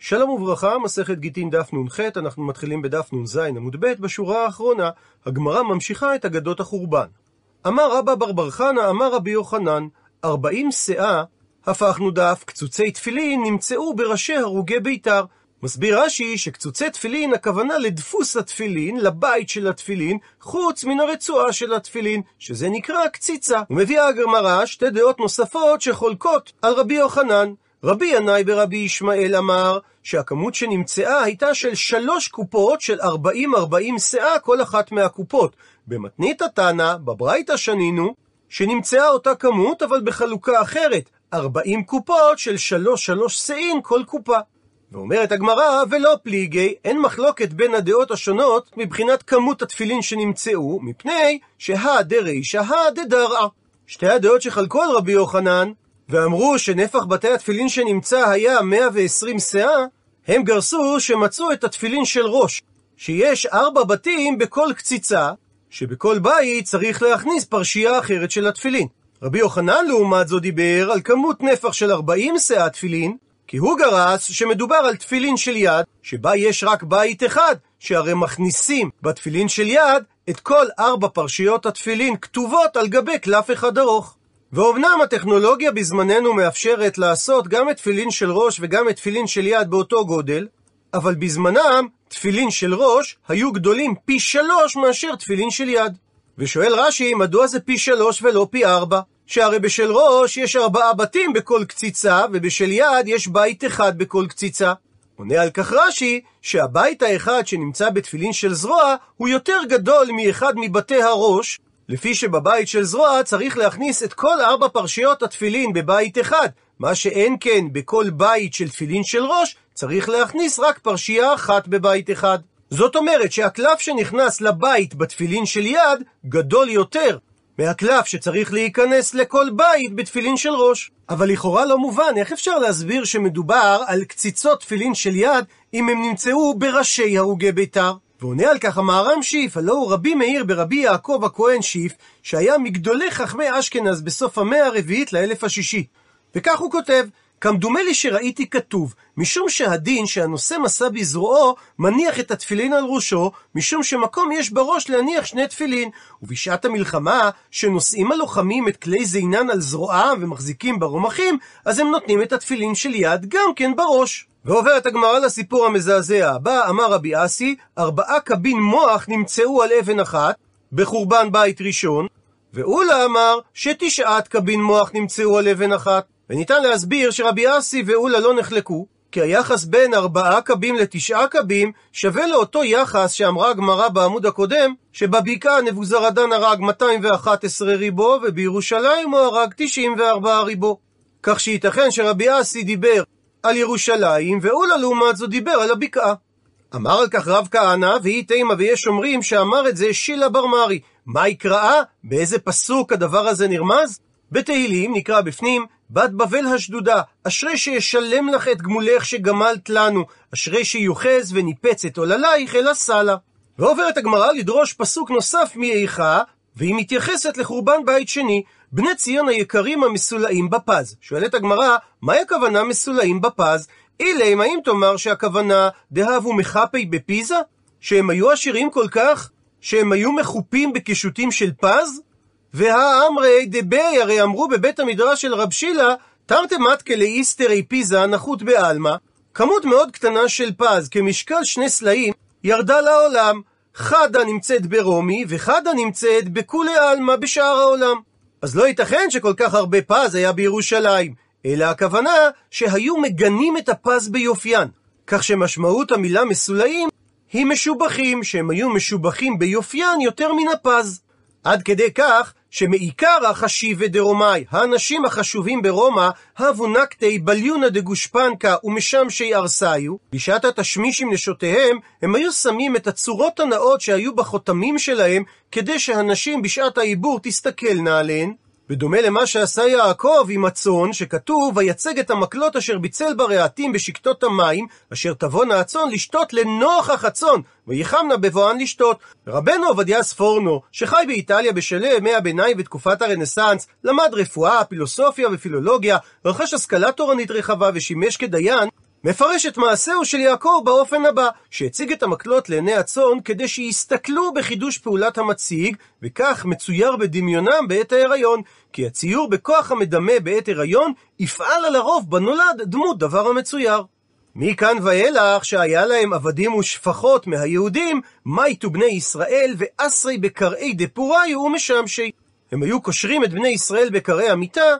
שלום וברכה, מסכת גיטין דף נ"ח, אנחנו מתחילים בדף נ"ז עמוד ב', בשורה האחרונה, הגמרא ממשיכה את אגדות החורבן. אמר רבא בר בר חנא, אמר רבי יוחנן, ארבעים שאה, הפכנו דף, קצוצי תפילין נמצאו בראשי הרוגי ביתר. מסביר רש"י שקצוצי תפילין הכוונה לדפוס התפילין, לבית של התפילין, חוץ מן הרצועה של התפילין, שזה נקרא קציצה. ומביאה הגמרא שתי דעות נוספות שחולקות על רבי יוחנן. רבי ינאי ברבי ישמעאל אמר שהכמות שנמצאה הייתה של שלוש קופות של ארבעים ארבעים שאה כל אחת מהקופות. במתנית התנא, בברייתא שנינו, שנמצאה אותה כמות אבל בחלוקה אחרת, ארבעים קופות של שלוש שלוש שאים כל קופה. ואומרת הגמרא, ולא פליגי, אין מחלוקת בין הדעות השונות מבחינת כמות התפילין שנמצאו, מפני שהא דרישא הא דדרעא. שתי הדעות שחלקו על רבי יוחנן, ואמרו שנפח בתי התפילין שנמצא היה 120 שאה, הם גרסו שמצאו את התפילין של ראש, שיש ארבע בתים בכל קציצה, שבכל בית צריך להכניס פרשייה אחרת של התפילין. רבי יוחנן לעומת זו דיבר על כמות נפח של 40 שאה תפילין, כי הוא גרס שמדובר על תפילין של יד, שבה יש רק בית אחד, שהרי מכניסים בתפילין של יד את כל ארבע פרשיות התפילין כתובות על גבי קלף אחד ארוך. ואומנם הטכנולוגיה בזמננו מאפשרת לעשות גם את תפילין של ראש וגם את תפילין של יד באותו גודל, אבל בזמנם תפילין של ראש היו גדולים פי שלוש מאשר תפילין של יד. ושואל רש"י, מדוע זה פי שלוש ולא פי ארבע? שהרי בשל ראש יש ארבעה בתים בכל קציצה, ובשל יד יש בית אחד בכל קציצה. עונה על כך רש"י, שהבית האחד שנמצא בתפילין של זרוע, הוא יותר גדול מאחד מבתי הראש, לפי שבבית של זרוע צריך להכניס את כל ארבע פרשיות התפילין בבית אחד, מה שאין כן בכל בית של תפילין של ראש, צריך להכניס רק פרשייה אחת בבית אחד. זאת אומרת שהקלף שנכנס לבית בתפילין של יד גדול יותר מהקלף שצריך להיכנס לכל בית בתפילין של ראש. אבל לכאורה לא מובן, איך אפשר להסביר שמדובר על קציצות תפילין של יד אם הם נמצאו בראשי הרוגי ביתר? ועונה על כך המהר"ם שיף, הלא הוא רבי מאיר ברבי יעקב הכהן שיף, שהיה מגדולי חכמי אשכנז בסוף המאה הרביעית לאלף השישי. וכך הוא כותב, כמדומה לי שראיתי כתוב, משום שהדין שהנושא מסע בזרועו, מניח את התפילין על ראשו, משום שמקום יש בראש להניח שני תפילין. ובשעת המלחמה, שנושאים הלוחמים את כלי זינן על זרועם ומחזיקים ברומחים, אז הם נותנים את התפילין של יד גם כן בראש. ועוברת הגמרא לסיפור המזעזע הבא, אמר רבי אסי, ארבעה קבין מוח נמצאו על אבן אחת, בחורבן בית ראשון, ואולה אמר שתשעת קבין מוח נמצאו על אבן אחת. וניתן להסביר שרבי אסי ואולה לא נחלקו, כי היחס בין ארבעה קבים לתשעה קבים שווה לאותו יחס שאמרה הגמרא בעמוד הקודם, שבבקעה נבוזרדן הרג 211 ריבו, ובירושלים הוא הרג 94 ריבו. כך שייתכן שרבי אסי דיבר על ירושלים, ואולה לעומת זו דיבר על הבקעה. אמר על כך רב כהנא, והיא תימה ויש אומרים שאמר את זה שילה בר מרי. מה יקראה? באיזה פסוק הדבר הזה נרמז? בתהילים נקרא בפנים, בת בבל השדודה, אשרי שישלם לך את גמולך שגמלת לנו, אשרי שיוחז וניפץ את עוללייך אל הסלה. ועוברת הגמרא לדרוש פסוק נוסף מאיכה, והיא מתייחסת לחורבן בית שני, בני ציון היקרים המסולאים בפז. שואלת הגמרא, מהי הכוונה מסולאים בפז? אילם, האם תאמר שהכוונה דהבו מחפי בפיזה? שהם היו עשירים כל כך? שהם היו מחופים בקישוטים של פז? והאמרי דבי, הרי אמרו בבית המדרש של רב שילה, תרתי מתקה לאיסטרי פיזה נחות בעלמא, כמות מאוד קטנה של פז כמשקל שני סלעים ירדה לעולם. חדה נמצאת ברומי וחדה נמצאת בכולי עלמא בשאר העולם. אז לא ייתכן שכל כך הרבה פז היה בירושלים, אלא הכוונה שהיו מגנים את הפז ביופיין. כך שמשמעות המילה מסולאים היא משובחים, שהם היו משובחים ביופיין יותר מן הפז. עד כדי כך שמעיקר החשיבה דרומאי, האנשים החשובים ברומא, הבו נקטי בליונא דגושפנקה ומשמשי ארסאיו, בשעת התשמיש עם נשותיהם, הם היו שמים את הצורות הנאות שהיו בחותמים שלהם, כדי שהנשים בשעת העיבור תסתכלנה עליהן, בדומה למה שעשה יעקב עם הצאן, שכתוב, ויצג את המקלות אשר ביצל ברעתים בשקטות המים, אשר תבואנה הצאן לשתות לנוכח הצאן, ויחמנה בבואן לשתות. רבנו עובדיה ספורנו, שחי באיטליה בשלהי ימי הביניים ותקופת הרנסאנס, למד רפואה, פילוסופיה ופילולוגיה, רכש השכלה תורנית רחבה ושימש כדיין, מפרש את מעשהו של יעקב באופן הבא, שהציג את המקלות לעיני הצאן כדי שיסתכלו בחידוש פעולת המציג, וכך מצויר בדמיונם בעת ההיריון, כי הציור בכוח המדמה בעת הריון יפעל על הרוב בנולד דמות דבר המצויר. מכאן ואילך שהיה להם עבדים ושפחות מהיהודים, מייטו בני ישראל ואסרי בקראי דפוראי ומשמשי. הם היו קושרים את בני ישראל בקראי המיטה,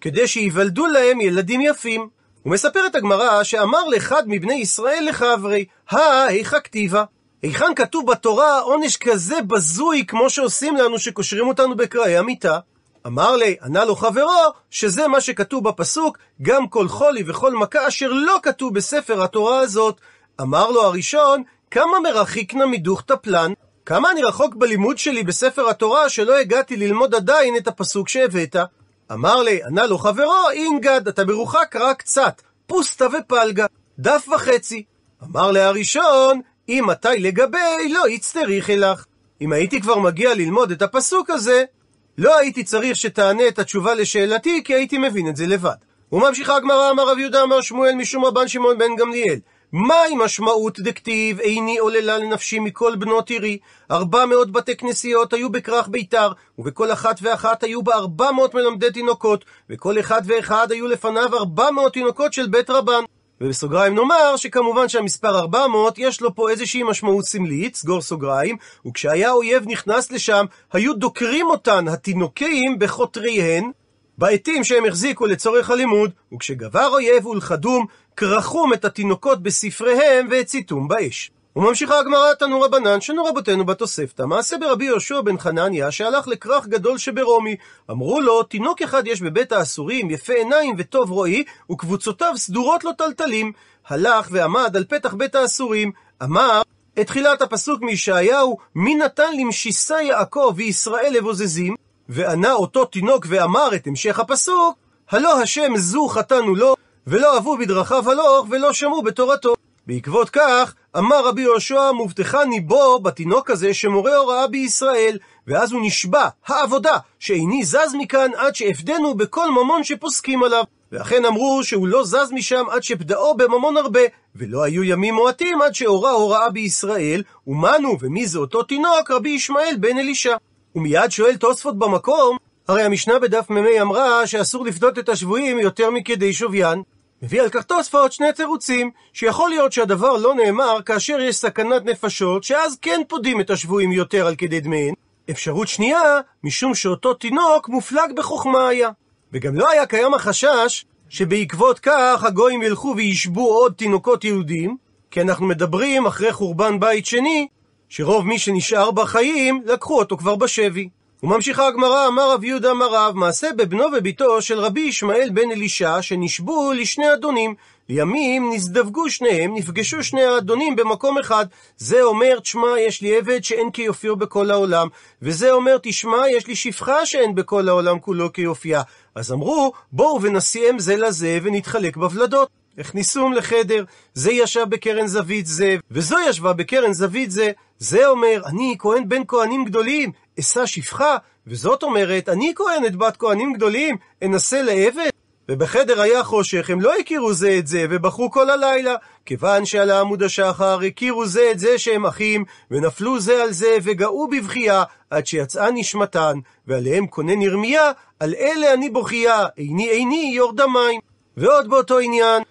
כדי שייוולדו להם ילדים יפים. ומספרת הגמרא שאמר לאחד מבני ישראל לחברי, הא היכא כתיבה. היכן כתוב בתורה עונש כזה בזוי כמו שעושים לנו שקושרים אותנו בקראי המיטה? אמר לי, ענה לו חברו, שזה מה שכתוב בפסוק, גם כל חולי וכל מכה אשר לא כתוב בספר התורה הזאת. אמר לו הראשון, כמה מרחיקנה מדוך טפלן? כמה אני רחוק בלימוד שלי בספר התורה שלא הגעתי ללמוד עדיין את הפסוק שהבאת? אמר לי, ענה לו חברו, אינגד, אתה מרוחק רק קצת, פוסטה ופלגה, דף וחצי. אמר לי הראשון, אם מתי לגבי, לא יצטריך אלך. אם הייתי כבר מגיע ללמוד את הפסוק הזה, לא הייתי צריך שתענה את התשובה לשאלתי, כי הייתי מבין את זה לבד. וממשיכה הגמרא, אמר רב יהודה, אמר שמואל, משום רבן שמעון בן גמליאל. מהי משמעות דכתיב איני עוללה לנפשי מכל בנות עירי? ארבע מאות בתי כנסיות היו בכרך ביתר, ובכל אחת ואחת היו בה ארבע מאות מלמדי תינוקות, וכל אחד ואחד היו לפניו ארבע מאות תינוקות של בית רבן. ובסוגריים נאמר שכמובן שהמספר 400 יש לו פה איזושהי משמעות סמלית, סגור סוגריים, וכשהיה אויב נכנס לשם, היו דוקרים אותן התינוקים בחותריהן, בעטים שהם החזיקו לצורך הלימוד, וכשגבר אויב ולכדום, כרחום את התינוקות בספריהם והציתום באש. וממשיכה הגמרא תנו רבנן, שנו רבותינו בתוספתא, מעשה ברבי יהושע בן חנניה, שהלך לכרך גדול שברומי. אמרו לו, תינוק אחד יש בבית האסורים, יפה עיניים וטוב רואי, וקבוצותיו סדורות לו טלטלים. הלך ועמד על פתח בית האסורים, אמר, את תחילת הפסוק מישעיהו, מי נתן למשיסה יעקב וישראל לבוזזים? וענה אותו תינוק ואמר את המשך הפסוק, הלא השם זו חטאנו לו, ולא אהבו בדרכיו הלוך, ולא שמעו בתורתו. בעקבות כך, אמר רבי יהושע, מובטחני בו, בתינוק הזה, שמורה הוראה בישראל. ואז הוא נשבע, העבודה, שאיני זז מכאן עד שאפדנו בכל ממון שפוסקים עליו. ואכן אמרו שהוא לא זז משם עד שפדאו בממון הרבה, ולא היו ימים מועטים עד שהורה הוראה בישראל, ומנו ומי זה אותו תינוק, רבי ישמעאל בן אלישע. ומיד שואל תוספות במקום, הרי המשנה בדף מ"ה אמרה שאסור לפדות את השבויים יותר מכדי שוויין. מביא על כך תוספות שני תירוצים, שיכול להיות שהדבר לא נאמר כאשר יש סכנת נפשות, שאז כן פודים את השבויים יותר על כדי דמיהן. אפשרות שנייה, משום שאותו תינוק מופלג בחוכמה היה. וגם לא היה קיים החשש שבעקבות כך הגויים ילכו וישבו עוד תינוקות יהודים, כי אנחנו מדברים אחרי חורבן בית שני, שרוב מי שנשאר בחיים, לקחו אותו כבר בשבי. וממשיכה הגמרא, אמר רב יהודה אמר רב, מעשה בבנו וביתו של רבי ישמעאל בן אלישע, שנשבו לשני אדונים. לימים נזדווגו שניהם, נפגשו שני האדונים במקום אחד. זה אומר, תשמע, יש לי עבד שאין כיופיו בכל העולם. וזה אומר, תשמע, יש לי שפחה שאין בכל העולם כולו כיופייה. אז אמרו, בואו ונשיאם זה לזה ונתחלק בוולדות. הכניסום לחדר, זה ישב בקרן זווית זה, וזו ישבה בקרן זווית זה. זה אומר, אני כהן בן כהנים גדולים, אשא שפחה, וזאת אומרת, אני כהנת בת כהנים גדולים, אנסה לעבד? ובחדר היה חושך, הם לא הכירו זה את זה, ובכו כל הלילה. כיוון שעל העמוד השחר הכירו זה את זה שהם אחים, ונפלו זה על זה, וגאו בבכייה, עד שיצאה נשמתן, ועליהם כונן ירמיה, על אלה אני בוכייה, איני איני יורד המים. ועוד באותו עניין,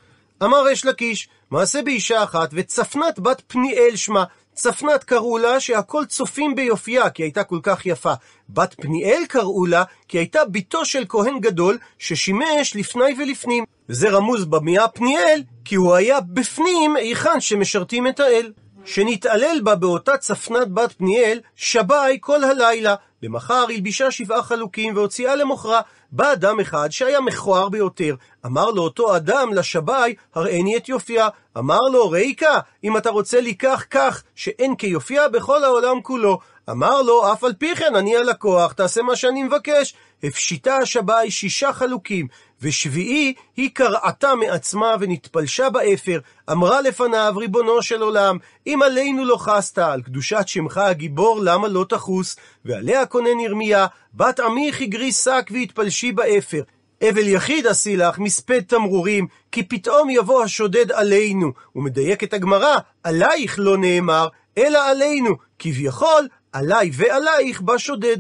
אמר אש לקיש, מעשה באישה אחת, וצפנת בת פניאל שמה, צפנת קראו לה שהכל צופים ביופייה, כי הייתה כל כך יפה. בת פניאל קראו לה, כי הייתה בתו של כהן גדול, ששימש לפני ולפנים. וזה רמוז במילה פניאל, כי הוא היה בפנים היכן שמשרתים את האל. שנתעלל בה באותה צפנת בת פניאל, שבי כל הלילה. למחר הלבישה שבעה חלוקים והוציאה למוכרה. בא אדם אחד שהיה מכוער ביותר, אמר לו אותו אדם לשבי, הראיני את יופייה. אמר לו, ריקה, אם אתה רוצה לקח כך, שאין כיופייה בכל העולם כולו. אמר לו, אף על פי כן אני הלקוח, תעשה מה שאני מבקש. הפשיטה השבאי שישה חלוקים, ושביעי היא קרעתה מעצמה ונתפלשה באפר, אמרה לפניו, ריבונו של עולם, אם עלינו לא חסת, על קדושת שמך הגיבור, למה לא תחוס? ועליה כונן ירמיה, בת עמי חיגרי שק והתפלשי באפר. אבל יחיד עשי לך, מספד תמרורים, כי פתאום יבוא השודד עלינו. ומדייקת הגמרא, עלייך לא נאמר, אלא עלינו, כביכול, עליי ועלייך בא שודד.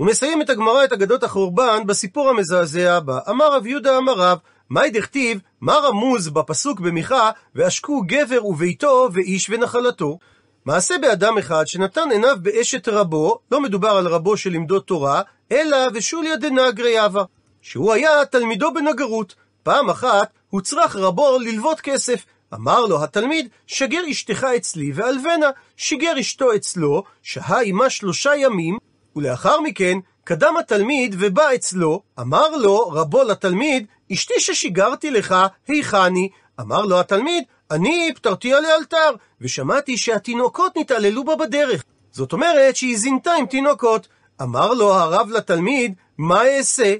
ומסיים את הגמרא את אגדות החורבן בסיפור המזעזע הבא. אמר רב יהודה אמר רב, מאי דכתיב, מה רמוז בפסוק במיכה, ועשקו גבר וביתו ואיש ונחלתו? מעשה באדם אחד שנתן עיניו באשת רבו, לא מדובר על רבו שלימדו תורה, אלא ושוליה דנגרי יבה, שהוא היה תלמידו בנגרות. פעם אחת הוצרך רבו ללוות כסף. אמר לו התלמיד, שגר אשתך אצלי ועלבנה. שיגר אשתו אצלו, שהה עמה שלושה ימים, ולאחר מכן קדם התלמיד ובא אצלו, אמר לו רבו לתלמיד, אשתי ששיגרתי לך, היכני? אמר לו התלמיד, אני פטרתיה לאלתר, ושמעתי שהתינוקות נתעללו בה בדרך. זאת אומרת שהיא זינתה עם תינוקות. אמר לו הרב לתלמיד, מה אעשה?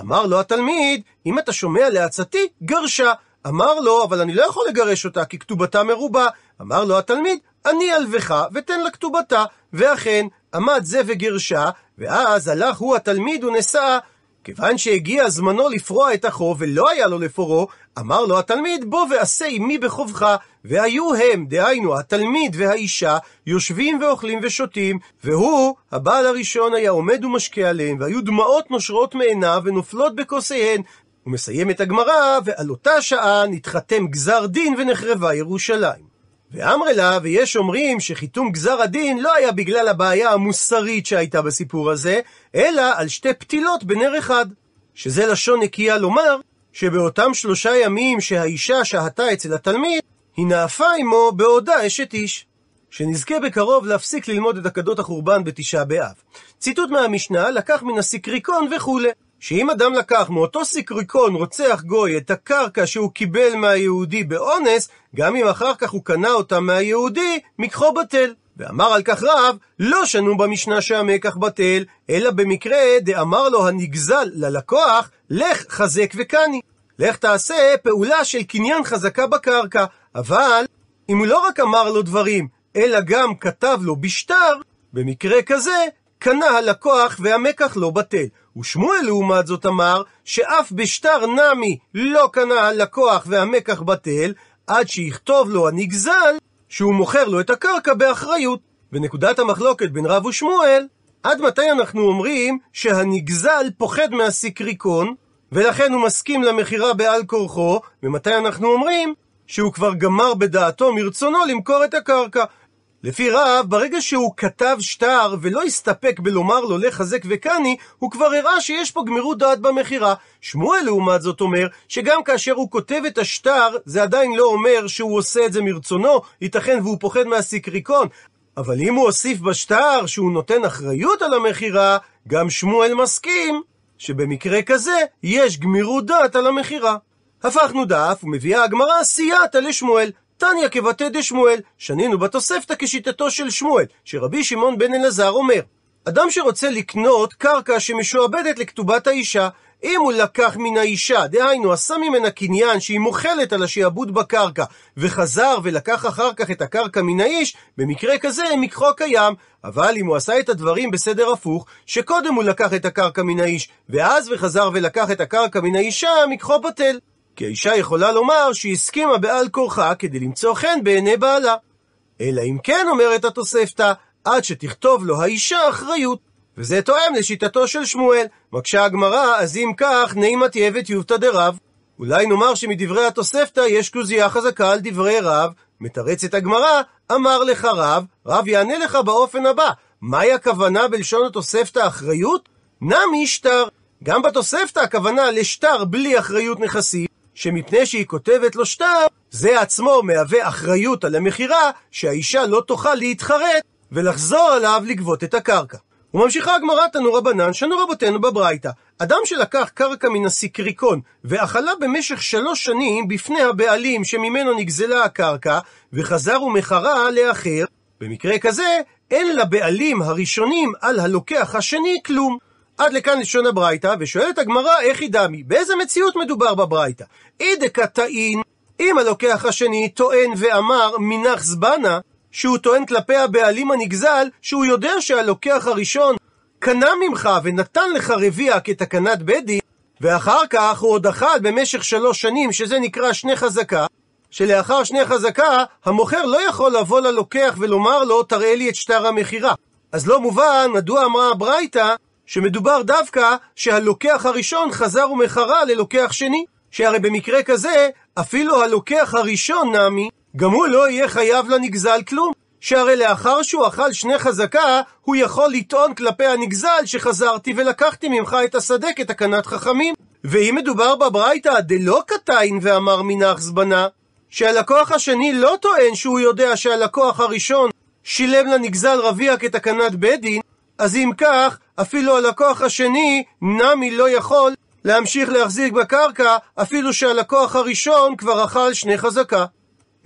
אמר לו התלמיד, אם אתה שומע לעצתי, גרשה. אמר לו, אבל אני לא יכול לגרש אותה, כי כתובתה מרובה. אמר לו התלמיד, אני אלבך, ותן לה כתובתה. ואכן, עמד זה וגרשה, ואז הלך הוא התלמיד ונשא. כיוון שהגיע זמנו לפרוע את החוב ולא היה לו לפורו, אמר לו התלמיד, בוא ועשה עמי בחובך. והיו הם, דהיינו, התלמיד והאישה, יושבים ואוכלים ושותים, והוא, הבעל הראשון, היה עומד ומשקה עליהם, והיו דמעות נושרות מעיניו ונופלות בכוסיהן. את הגמרא, ועל אותה שעה נתחתם גזר דין ונחרבה ירושלים. ואמרי לה, ויש אומרים שחיתום גזר הדין לא היה בגלל הבעיה המוסרית שהייתה בסיפור הזה, אלא על שתי פתילות בנר אחד. שזה לשון נקייה לומר, שבאותם שלושה ימים שהאישה שהתה אצל התלמיד, היא נאפה עמו בעודה אשת איש. שנזכה בקרוב להפסיק ללמוד את אגדות החורבן בתשעה באב. ציטוט מהמשנה לקח מן הסיקריקון וכולי. שאם אדם לקח מאותו סיקריקון רוצח גוי את הקרקע שהוא קיבל מהיהודי באונס, גם אם אחר כך הוא קנה אותה מהיהודי, מקחו בטל. ואמר על כך רב, לא שנו במשנה שהמקח בטל, אלא במקרה דאמר לו הנגזל ללקוח, לך חזק וקני. לך תעשה פעולה של קניין חזקה בקרקע. אבל, אם הוא לא רק אמר לו דברים, אלא גם כתב לו בשטר, במקרה כזה, קנה הלקוח והמקח לא בטל. ושמואל לעומת זאת אמר, שאף בשטר נמי לא קנה הלקוח והמקח בטל, עד שיכתוב לו הנגזל, שהוא מוכר לו את הקרקע באחריות. ונקודת המחלוקת בין רב ושמואל, עד מתי אנחנו אומרים שהנגזל פוחד מהסיקריקון, ולכן הוא מסכים למכירה בעל כורחו, ומתי אנחנו אומרים שהוא כבר גמר בדעתו מרצונו למכור את הקרקע. לפי רב, ברגע שהוא כתב שטר ולא הסתפק בלומר לו לך חזק וקני, הוא כבר הראה שיש פה גמירות דעת במכירה. שמואל לעומת זאת אומר, שגם כאשר הוא כותב את השטר, זה עדיין לא אומר שהוא עושה את זה מרצונו, ייתכן והוא פוחד מהסיקריקון. אבל אם הוא הוסיף בשטר שהוא נותן אחריות על המכירה, גם שמואל מסכים שבמקרה כזה יש גמירות דעת על המכירה. הפכנו דף ומביאה הגמרא סייעתא לשמואל. תניא כבתי דשמואל, שנינו בתוספתא כשיטתו של שמואל, שרבי שמעון בן אלעזר אומר, אדם שרוצה לקנות קרקע שמשועבדת לכתובת האישה, אם הוא לקח מן האישה, דהיינו עשה ממנה קניין שהיא מוחלת על השעבוד בקרקע, וחזר ולקח אחר כך את הקרקע מן האיש, במקרה כזה מקחו קיים. אבל אם הוא עשה את הדברים בסדר הפוך, שקודם הוא לקח את הקרקע מן האיש, ואז וחזר ולקח את הקרקע מן האישה, מקחו בטל. כי האישה יכולה לומר שהיא הסכימה בעל כורחה כדי למצוא חן בעיני בעלה. אלא אם כן אומרת התוספתא, עד שתכתוב לו האישה אחריות. וזה תואם לשיטתו של שמואל. מקשה הגמרא, אז אם כך, נעימת יבת יובתא דרב. אולי נאמר שמדברי התוספתא יש כוזייה חזקה על דברי רב. מתרצת הגמרא, אמר לך רב, רב יענה לך באופן הבא, מהי הכוונה בלשון התוספתא אחריות? נמי שטר. גם בתוספתא הכוונה לשטר בלי אחריות נכסים, שמפני שהיא כותבת לו שטר, זה עצמו מהווה אחריות על המכירה, שהאישה לא תוכל להתחרט ולחזור עליו לגבות את הקרקע. וממשיכה הגמרא תנו רבנן, שנו רבותינו בברייתא. אדם שלקח קרקע מן הסיקריקון, ואכלה במשך שלוש שנים בפני הבעלים שממנו נגזלה הקרקע, וחזר ומכרה לאחר, במקרה כזה, אין לבעלים הראשונים על הלוקח השני כלום. עד לכאן לשון הברייתא, ושואלת הגמרא איך היא דמי, באיזה מציאות מדובר בברייתא? אידקא טעין, אם הלוקח השני טוען ואמר מנח זבנה, שהוא טוען כלפי הבעלים הנגזל, שהוא יודע שהלוקח הראשון קנה ממך ונתן לך רביע כתקנת בית דין, ואחר כך הוא עוד אכל במשך שלוש שנים, שזה נקרא שני חזקה, שלאחר שני חזקה, המוכר לא יכול לבוא ללוקח ולומר לו, תראה לי את שטר המכירה. אז לא מובן מדוע אמרה הברייתא שמדובר דווקא שהלוקח הראשון חזר ומכרה ללוקח שני. שהרי במקרה כזה, אפילו הלוקח הראשון נמי, גם הוא לא יהיה חייב לנגזל כלום. שהרי לאחר שהוא אכל שני חזקה, הוא יכול לטעון כלפי הנגזל שחזרתי ולקחתי ממך את השדה כתקנת חכמים. ואם מדובר בברייתא דלא קטין ואמר מנח זבנה, שהלקוח השני לא טוען שהוא יודע שהלקוח הראשון שילם לנגזל רביע כתקנת בית דין, אז אם כך, אפילו הלקוח השני, נמי לא יכול להמשיך להחזיק בקרקע, אפילו שהלקוח הראשון כבר אכל שני חזקה.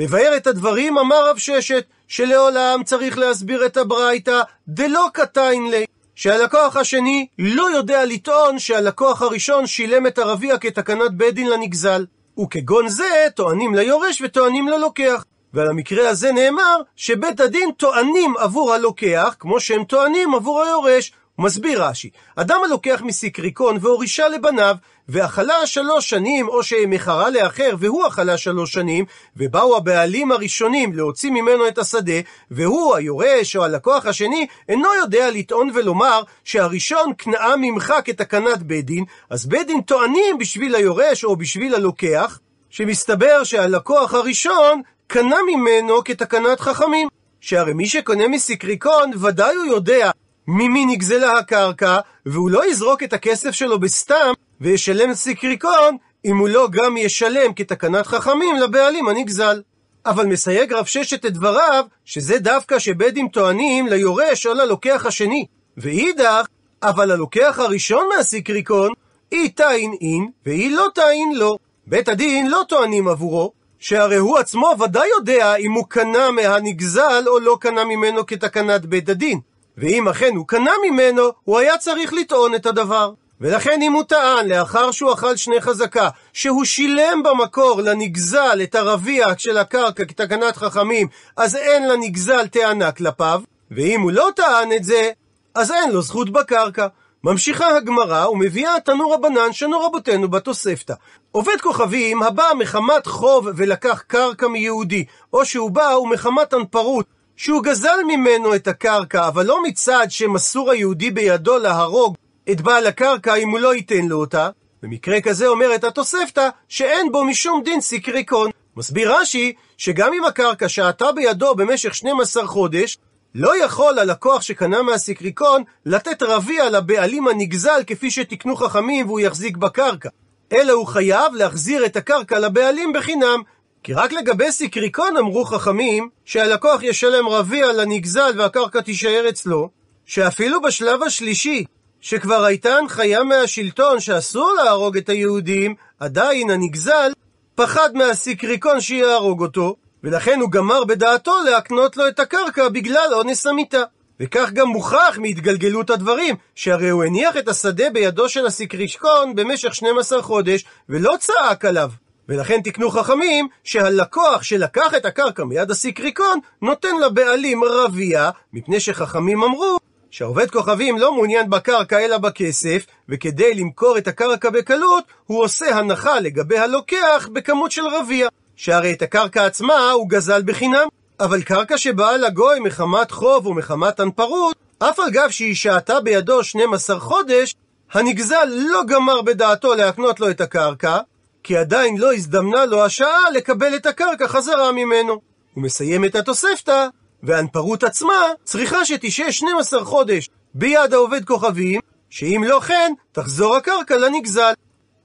מבאר את הדברים אמר רב ששת, שלעולם צריך להסביר את הברייתא דלא קטיין לי, שהלקוח השני לא יודע לטעון שהלקוח הראשון שילם את הרביע כתקנת בית דין לנגזל. וכגון זה טוענים ליורש וטוענים ללוקח. ועל המקרה הזה נאמר שבית הדין טוענים עבור הלוקח, כמו שהם טוענים עבור היורש. הוא מסביר רש"י, אדם הלוקח מסיקריקון והורישה לבניו, ואכלה שלוש שנים, או שמכרה לאחר והוא אכלה שלוש שנים, ובאו הבעלים הראשונים להוציא ממנו את השדה, והוא, היורש או הלקוח השני, אינו יודע לטעון ולומר שהראשון קנאה ממך כתקנת בית דין, אז בית דין טוענים בשביל היורש או בשביל הלוקח, שמסתבר שהלקוח הראשון קנה ממנו כתקנת חכמים. שהרי מי שקונה מסיקריקון, ודאי הוא יודע ממי נגזלה הקרקע, והוא לא יזרוק את הכסף שלו בסתם וישלם סיקריקון, אם הוא לא גם ישלם כתקנת חכמים לבעלים הנגזל. אבל מסייג רב ששת את דבריו, שזה דווקא שבדים טוענים ליורש או ללוקח השני. ואידך, אבל הלוקח הראשון מהסיקריקון, היא תאין אין, והיא לא תאין לא. בית הדין לא טוענים עבורו, שהרי הוא עצמו ודאי יודע אם הוא קנה מהנגזל או לא קנה ממנו כתקנת בית הדין. ואם אכן הוא קנה ממנו, הוא היה צריך לטעון את הדבר. ולכן אם הוא טען, לאחר שהוא אכל שני חזקה, שהוא שילם במקור לנגזל את הרביע של הקרקע כתקנת חכמים, אז אין לנגזל טענה כלפיו, ואם הוא לא טען את זה, אז אין לו זכות בקרקע. ממשיכה הגמרא ומביאה תנו רבנן שנו רבותינו בתוספתא. עובד כוכבים הבא מחמת חוב ולקח קרקע מיהודי, או שהוא בא ומחמת הנפרות, שהוא גזל ממנו את הקרקע, אבל לא מצד שמסור היהודי בידו להרוג את בעל הקרקע אם הוא לא ייתן לו אותה, במקרה כזה אומרת התוספתא שאין בו משום דין סיקריקון. מסביר רש"י שגם אם הקרקע שהתה בידו במשך 12 חודש, לא יכול הלקוח שקנה מהסיקריקון לתת רביע לבעלים הנגזל כפי שתיקנו חכמים והוא יחזיק בקרקע. אלא הוא חייב להחזיר את הקרקע לבעלים בחינם. כי רק לגבי סיקריקון אמרו חכמים שהלקוח ישלם רביע לנגזל והקרקע תישאר אצלו, שאפילו בשלב השלישי, שכבר הייתה הנחיה מהשלטון שאסור להרוג את היהודים, עדיין הנגזל פחד מהסיקריקון שיהרוג אותו, ולכן הוא גמר בדעתו להקנות לו את הקרקע בגלל אונס המיתה. וכך גם מוכח מהתגלגלות הדברים, שהרי הוא הניח את השדה בידו של הסיקריקון במשך 12 חודש, ולא צעק עליו. ולכן תקנו חכמים שהלקוח שלקח את הקרקע מיד הסיקריקון נותן לבעלים רביע, מפני שחכמים אמרו שהעובד כוכבים לא מעוניין בקרקע אלא בכסף, וכדי למכור את הקרקע בקלות, הוא עושה הנחה לגבי הלוקח בכמות של רביע. שהרי את הקרקע עצמה הוא גזל בחינם. אבל קרקע שבאה לגוי מחמת חוב ומחמת הנפרות, אף על גב שהיא שהתה בידו 12 חודש, הנגזל לא גמר בדעתו להקנות לו את הקרקע, כי עדיין לא הזדמנה לו השעה לקבל את הקרקע חזרה ממנו. הוא מסיים את התוספתא, והנפרות עצמה צריכה שתשהה 12 חודש ביד העובד כוכבים, שאם לא כן, תחזור הקרקע לנגזל.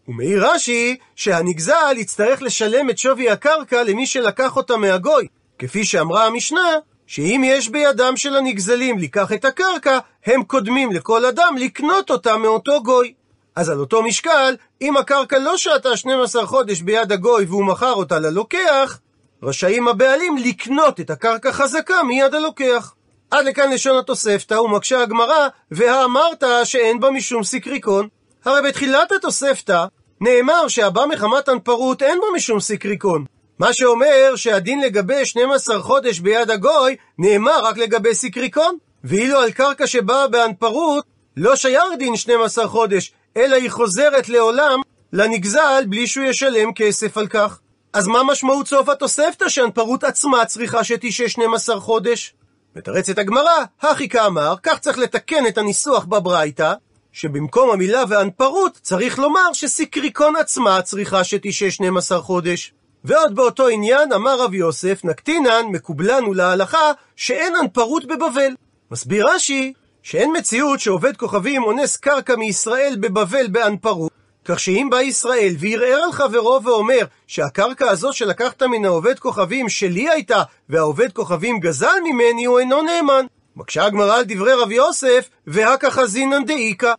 ומעיר רש"י שהנגזל יצטרך לשלם את שווי הקרקע למי שלקח אותה מהגוי, כפי שאמרה המשנה, שאם יש בידם של הנגזלים לקח את הקרקע, הם קודמים לכל אדם לקנות אותה מאותו גוי. אז על אותו משקל, אם הקרקע לא שעתה 12 חודש ביד הגוי והוא מכר אותה ללוקח, רשאים הבעלים לקנות את הקרקע חזקה מיד הלוקח. עד לכאן לשון התוספתא, ומקשה הגמרא, והאמרת שאין בה משום סיקריקון. הרי בתחילת התוספתא נאמר שהבא מחמת הנפרות אין בו משום סיקריקון. מה שאומר שהדין לגבי 12 חודש ביד הגוי נאמר רק לגבי סיקריקון. ואילו על קרקע שבאה בהנפרות לא שייך דין 12 חודש, אלא היא חוזרת לעולם לנגזל בלי שהוא ישלם כסף על כך. אז מה משמעות סוף התוספתא שהנפרות עצמה צריכה שתשעה 12 חודש? מתרצת הגמרא, הכי כאמר, כך צריך לתקן את הניסוח בברייתא, שבמקום המילה והנפרות צריך לומר שסיקריקון עצמה צריכה שתשעה 12 חודש. ועוד באותו עניין אמר רב יוסף, נקטינן, מקובלנו להלכה, שאין הנפרות בבבל. מסביר רש"י, שאין מציאות שעובד כוכבים אונס קרקע מישראל בבבל בהנפרות, כך שאם בא ישראל וערער על חברו ואומר שהקרקע הזאת שלקחת מן העובד כוכבים שלי הייתה, והעובד כוכבים גזל ממני, הוא אינו נאמן. מקשה הגמרא על דברי רב יוסף, והכחזינן דאיכא.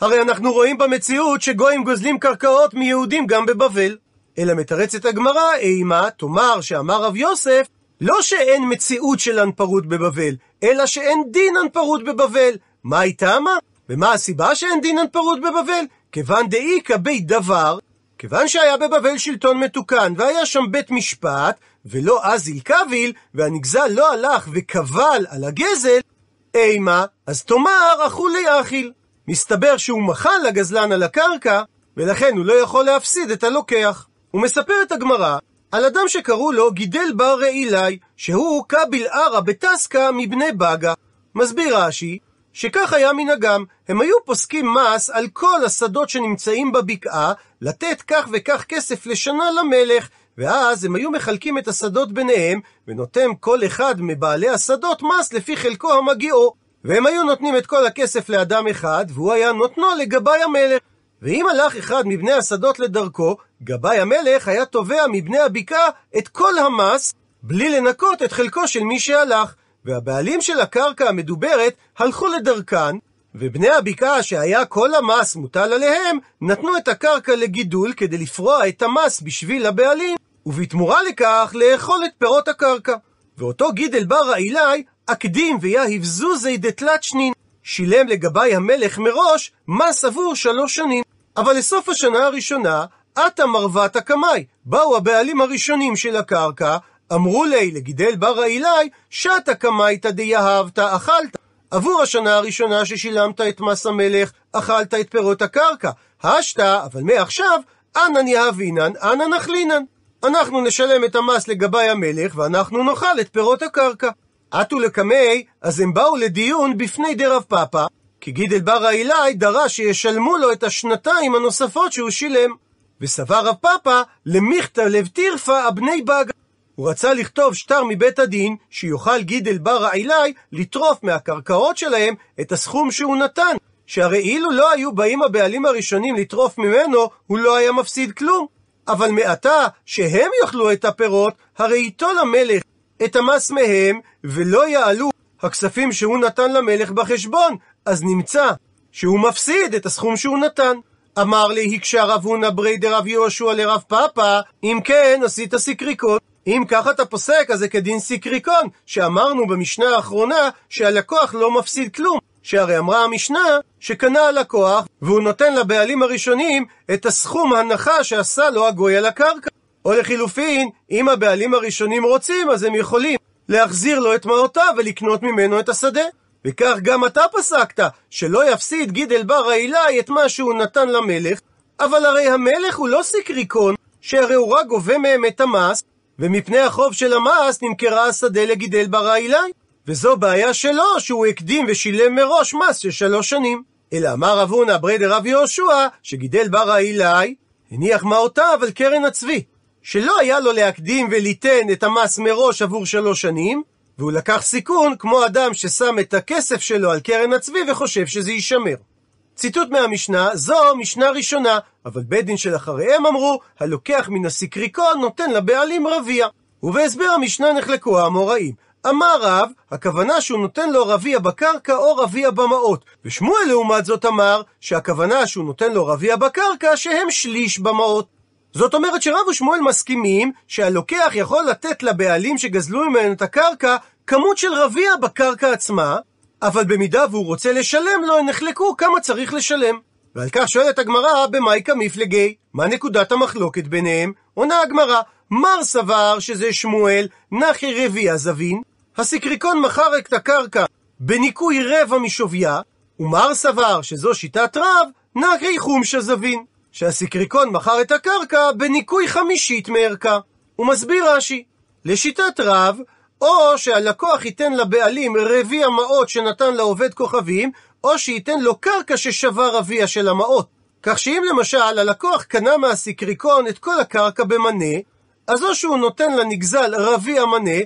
הרי אנחנו רואים במציאות שגויים גוזלים קרקעות מיהודים גם בבבל. אלא מתרצת הגמרא, אימה, תאמר שאמר רב יוסף, לא שאין מציאות של הנפרות בבבל, אלא שאין דין הנפרות בבבל. מה איתה מה? ומה הסיבה שאין דין הנפרות בבבל? כיוון דאיכא בית דבר, כיוון שהיה בבבל שלטון מתוקן, והיה שם בית משפט, ולא אזיל קביל, והנגזל לא הלך וקבל על הגזל, אימה, אז תאמר אכולי אכיל. מסתבר שהוא מחל לגזלן על הקרקע, ולכן הוא לא יכול להפסיד את הלוקח. הוא מספר את הגמרא על אדם שקראו לו גידל בר רעילי, שהוא קביל ערה בטסקה מבני בגה. מסביר רש"י, שכך היה מנהגם, הם היו פוסקים מס על כל השדות שנמצאים בבקעה, לתת כך וכך כסף לשנה למלך, ואז הם היו מחלקים את השדות ביניהם, ונותן כל אחד מבעלי השדות מס לפי חלקו המגיעו. והם היו נותנים את כל הכסף לאדם אחד, והוא היה נותנו לגבאי המלך. ואם הלך אחד מבני השדות לדרכו, גבאי המלך היה תובע מבני הבקעה את כל המס, בלי לנקות את חלקו של מי שהלך. והבעלים של הקרקע המדוברת הלכו לדרכן, ובני הבקעה שהיה כל המס מוטל עליהם, נתנו את הקרקע לגידול כדי לפרוע את המס בשביל הבעלים, ובתמורה לכך לאכול את פירות הקרקע. ואותו גידל בר העילי, אקדים ויהיב זוזי דתלת שנין, שילם לגבי המלך מראש מס עבור שלוש שנים. אבל לסוף השנה הראשונה, עתה מרוות הקמאי. באו הבעלים הראשונים של הקרקע, אמרו לי לגידל בר העילי, שתה קמייתא דיהבת אכלת. עבור השנה הראשונה ששילמת את מס המלך, אכלת את פירות הקרקע. השתה, אבל מעכשיו, אנא יהבינן, אנא נחלינן. אנחנו נשלם את המס לגבי המלך, ואנחנו נאכל את פירות הקרקע. עטו לקמי, אז הם באו לדיון בפני דרב פאפא, כי גידל בר העילי דרש שישלמו לו את השנתיים הנוספות שהוא שילם. וסבר רב פאפא למיכתא לב טירפא אבני בגה. הוא רצה לכתוב שטר מבית הדין, שיוכל גידל בר העילי לטרוף מהקרקעות שלהם את הסכום שהוא נתן, שהרי אילו לא היו באים הבעלים הראשונים לטרוף ממנו, הוא לא היה מפסיד כלום. אבל מעתה שהם יאכלו את הפירות, הרי ייטול המלך את המס מהם, ולא יעלו הכספים שהוא נתן למלך בחשבון, אז נמצא שהוא מפסיד את הסכום שהוא נתן. אמר לי, הקשה רב הונא ברי דרב יהושע לרב פאפא, אם כן, עשית סיקריקות. אם ככה אתה פוסק, אז זה כדין סיקריקון, שאמרנו במשנה האחרונה שהלקוח לא מפסיד כלום. שהרי אמרה המשנה שקנה הלקוח, והוא נותן לבעלים הראשונים את הסכום הנחה שעשה לו הגוי על הקרקע. או לחילופין, אם הבעלים הראשונים רוצים, אז הם יכולים להחזיר לו את מעותיו ולקנות ממנו את השדה. וכך גם אתה פסקת, שלא יפסיד גידל בר העילי את מה שהוא נתן למלך, אבל הרי המלך הוא לא סיקריקון, שהרי הוא רק גובה מהם את המס, ומפני החוב של המס נמכרה השדה לגידל בר העילי. וזו בעיה שלו, שהוא הקדים ושילם מראש מס של שלוש שנים. אלא אמר רב הונא ברי דרב יהושע, שגידל בר העילי, הניח מעותיו על קרן הצבי. שלא היה לו להקדים וליתן את המס מראש עבור שלוש שנים, והוא לקח סיכון כמו אדם ששם את הכסף שלו על קרן הצבי וחושב שזה יישמר. ציטוט מהמשנה, זו משנה ראשונה, אבל בית דין של אחריהם אמרו, הלוקח מן הסיקריקון נותן לבעלים רביע. ובהסבר המשנה נחלקו האמוראים. אמר רב, הכוונה שהוא נותן לו רביע בקרקע או רביע במעות. ושמואל לעומת זאת אמר, שהכוונה שהוא נותן לו רביע בקרקע שהם שליש במעות. זאת אומרת שרב ושמואל מסכימים שהלוקח יכול לתת לבעלים שגזלו ממנו את הקרקע כמות של רביע בקרקע עצמה, אבל במידה והוא רוצה לשלם לו, הם נחלקו כמה צריך לשלם. ועל כך שואלת הגמרא, במאי כמפלגי? מה נקודת המחלוקת ביניהם? עונה הגמרא, מר סבר שזה שמואל, נחי רביע זבין, הסיקריקון מכר את הקרקע בניכוי רבע משוויה, ומר סבר שזו שיטת רב, נקרי חומשה זבין, שהסיקריקון מכר את הקרקע בניכוי חמישית מערכה. הוא מסביר רש"י, לשיטת רב, או שהלקוח ייתן לבעלים רביע מעות שנתן לעובד כוכבים, או שייתן לו קרקע ששווה רביע של המעות. כך שאם למשל הלקוח קנה מהסיקריקון את כל הקרקע במנה, אז או שהוא נותן לנגזל רביע מנה,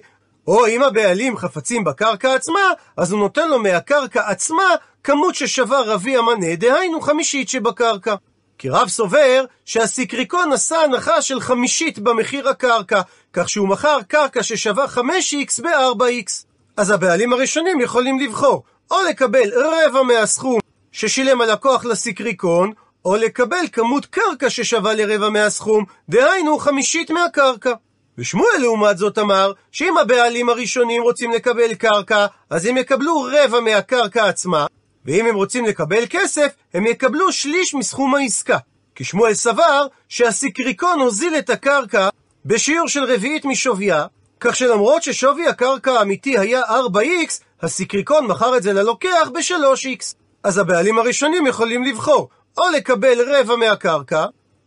או אם הבעלים חפצים בקרקע עצמה, אז הוא נותן לו מהקרקע עצמה כמות ששווה רביע מנה, דהיינו חמישית שבקרקע. כי רב סובר שהסיקריקון עשה הנחה של חמישית במחיר הקרקע, כך שהוא מכר קרקע ששווה 5x ב-4x. אז הבעלים הראשונים יכולים לבחור, או לקבל רבע מהסכום ששילם הלקוח לסיקריקון, או לקבל כמות קרקע ששווה לרבע מהסכום, דהיינו חמישית מהקרקע. ושמואל לעומת זאת אמר, שאם הבעלים הראשונים רוצים לקבל קרקע, אז הם יקבלו רבע מהקרקע עצמה, ואם הם רוצים לקבל כסף, הם יקבלו שליש מסכום העסקה. כי שמואל סבר שהסיקריקון הוזיל את הקרקע בשיעור של רביעית משוויה, כך שלמרות ששווי הקרקע האמיתי היה 4x, הסיקריקון מכר את זה ללוקח ב-3x. אז הבעלים הראשונים יכולים לבחור או לקבל רבע מהקרקע,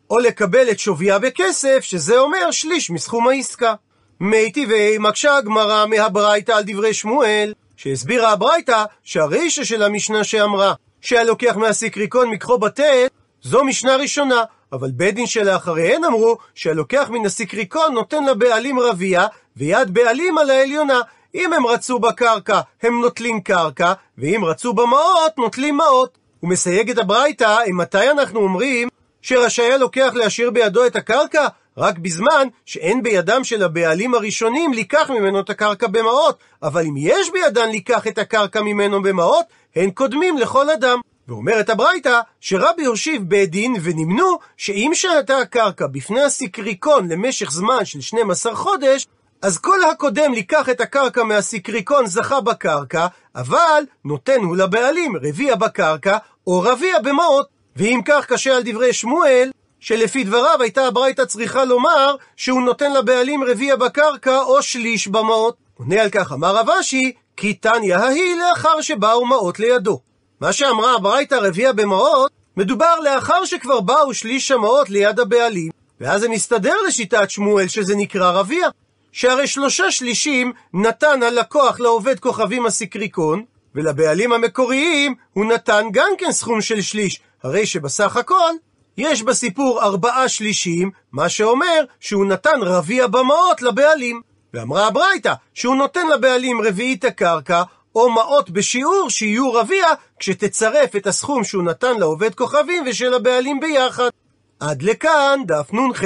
או לקבל את שוויה בכסף, שזה אומר שליש מסכום העסקה. מי טבעי מקשה הגמרא מהברייתא על דברי שמואל, שהסבירה הברייתא שהרישא של המשנה שאמרה שהלוקח מהסיקריקון מקחו בטל, זו משנה ראשונה, אבל בית דין שלאחריהן אמרו שהלוקח מן הסיקריקון נותן לבעלים רביע, ויד בעלים על העליונה. אם הם רצו בקרקע, הם נוטלים קרקע, ואם רצו במעות, נוטלים מעות. הוא מסייג את הברייתא, מתי אנחנו אומרים שרשאי הלוקח להשאיר בידו את הקרקע? רק בזמן שאין בידם של הבעלים הראשונים לקח ממנו את הקרקע במעות, אבל אם יש בידן לקח את הקרקע ממנו במעות, הן קודמים לכל אדם. ואומרת הברייתא שרבי הושיב בית דין ונמנו שאם שהתה הקרקע בפני הסיקריקון למשך זמן של 12 חודש, אז כל הקודם לקח את הקרקע מהסיקריקון זכה בקרקע, אבל נותן הוא לבעלים רביע בקרקע או רביע במעות. ואם כך קשה על דברי שמואל, שלפי דבריו הייתה הברייתא צריכה לומר שהוא נותן לבעלים רביע בקרקע או שליש במעות. עונה על כך אמר רב אשי, כי תניא ההיא לאחר שבאו מעות לידו. מה שאמרה הברייתא רביע במעות, מדובר לאחר שכבר באו שליש המעות ליד הבעלים, ואז זה מסתדר לשיטת שמואל שזה נקרא רביע. שהרי שלושה שלישים נתן הלקוח לעובד כוכבים הסיקריקון, ולבעלים המקוריים הוא נתן גם כן סכום של שליש, הרי שבסך הכל יש בסיפור ארבעה שלישים, מה שאומר שהוא נתן רביע במעות לבעלים. ואמרה הברייתא שהוא נותן לבעלים רביעית הקרקע, או מעות בשיעור שיהיו רביע, כשתצרף את הסכום שהוא נתן לעובד כוכבים ושל הבעלים ביחד. עד לכאן דף נ"ח.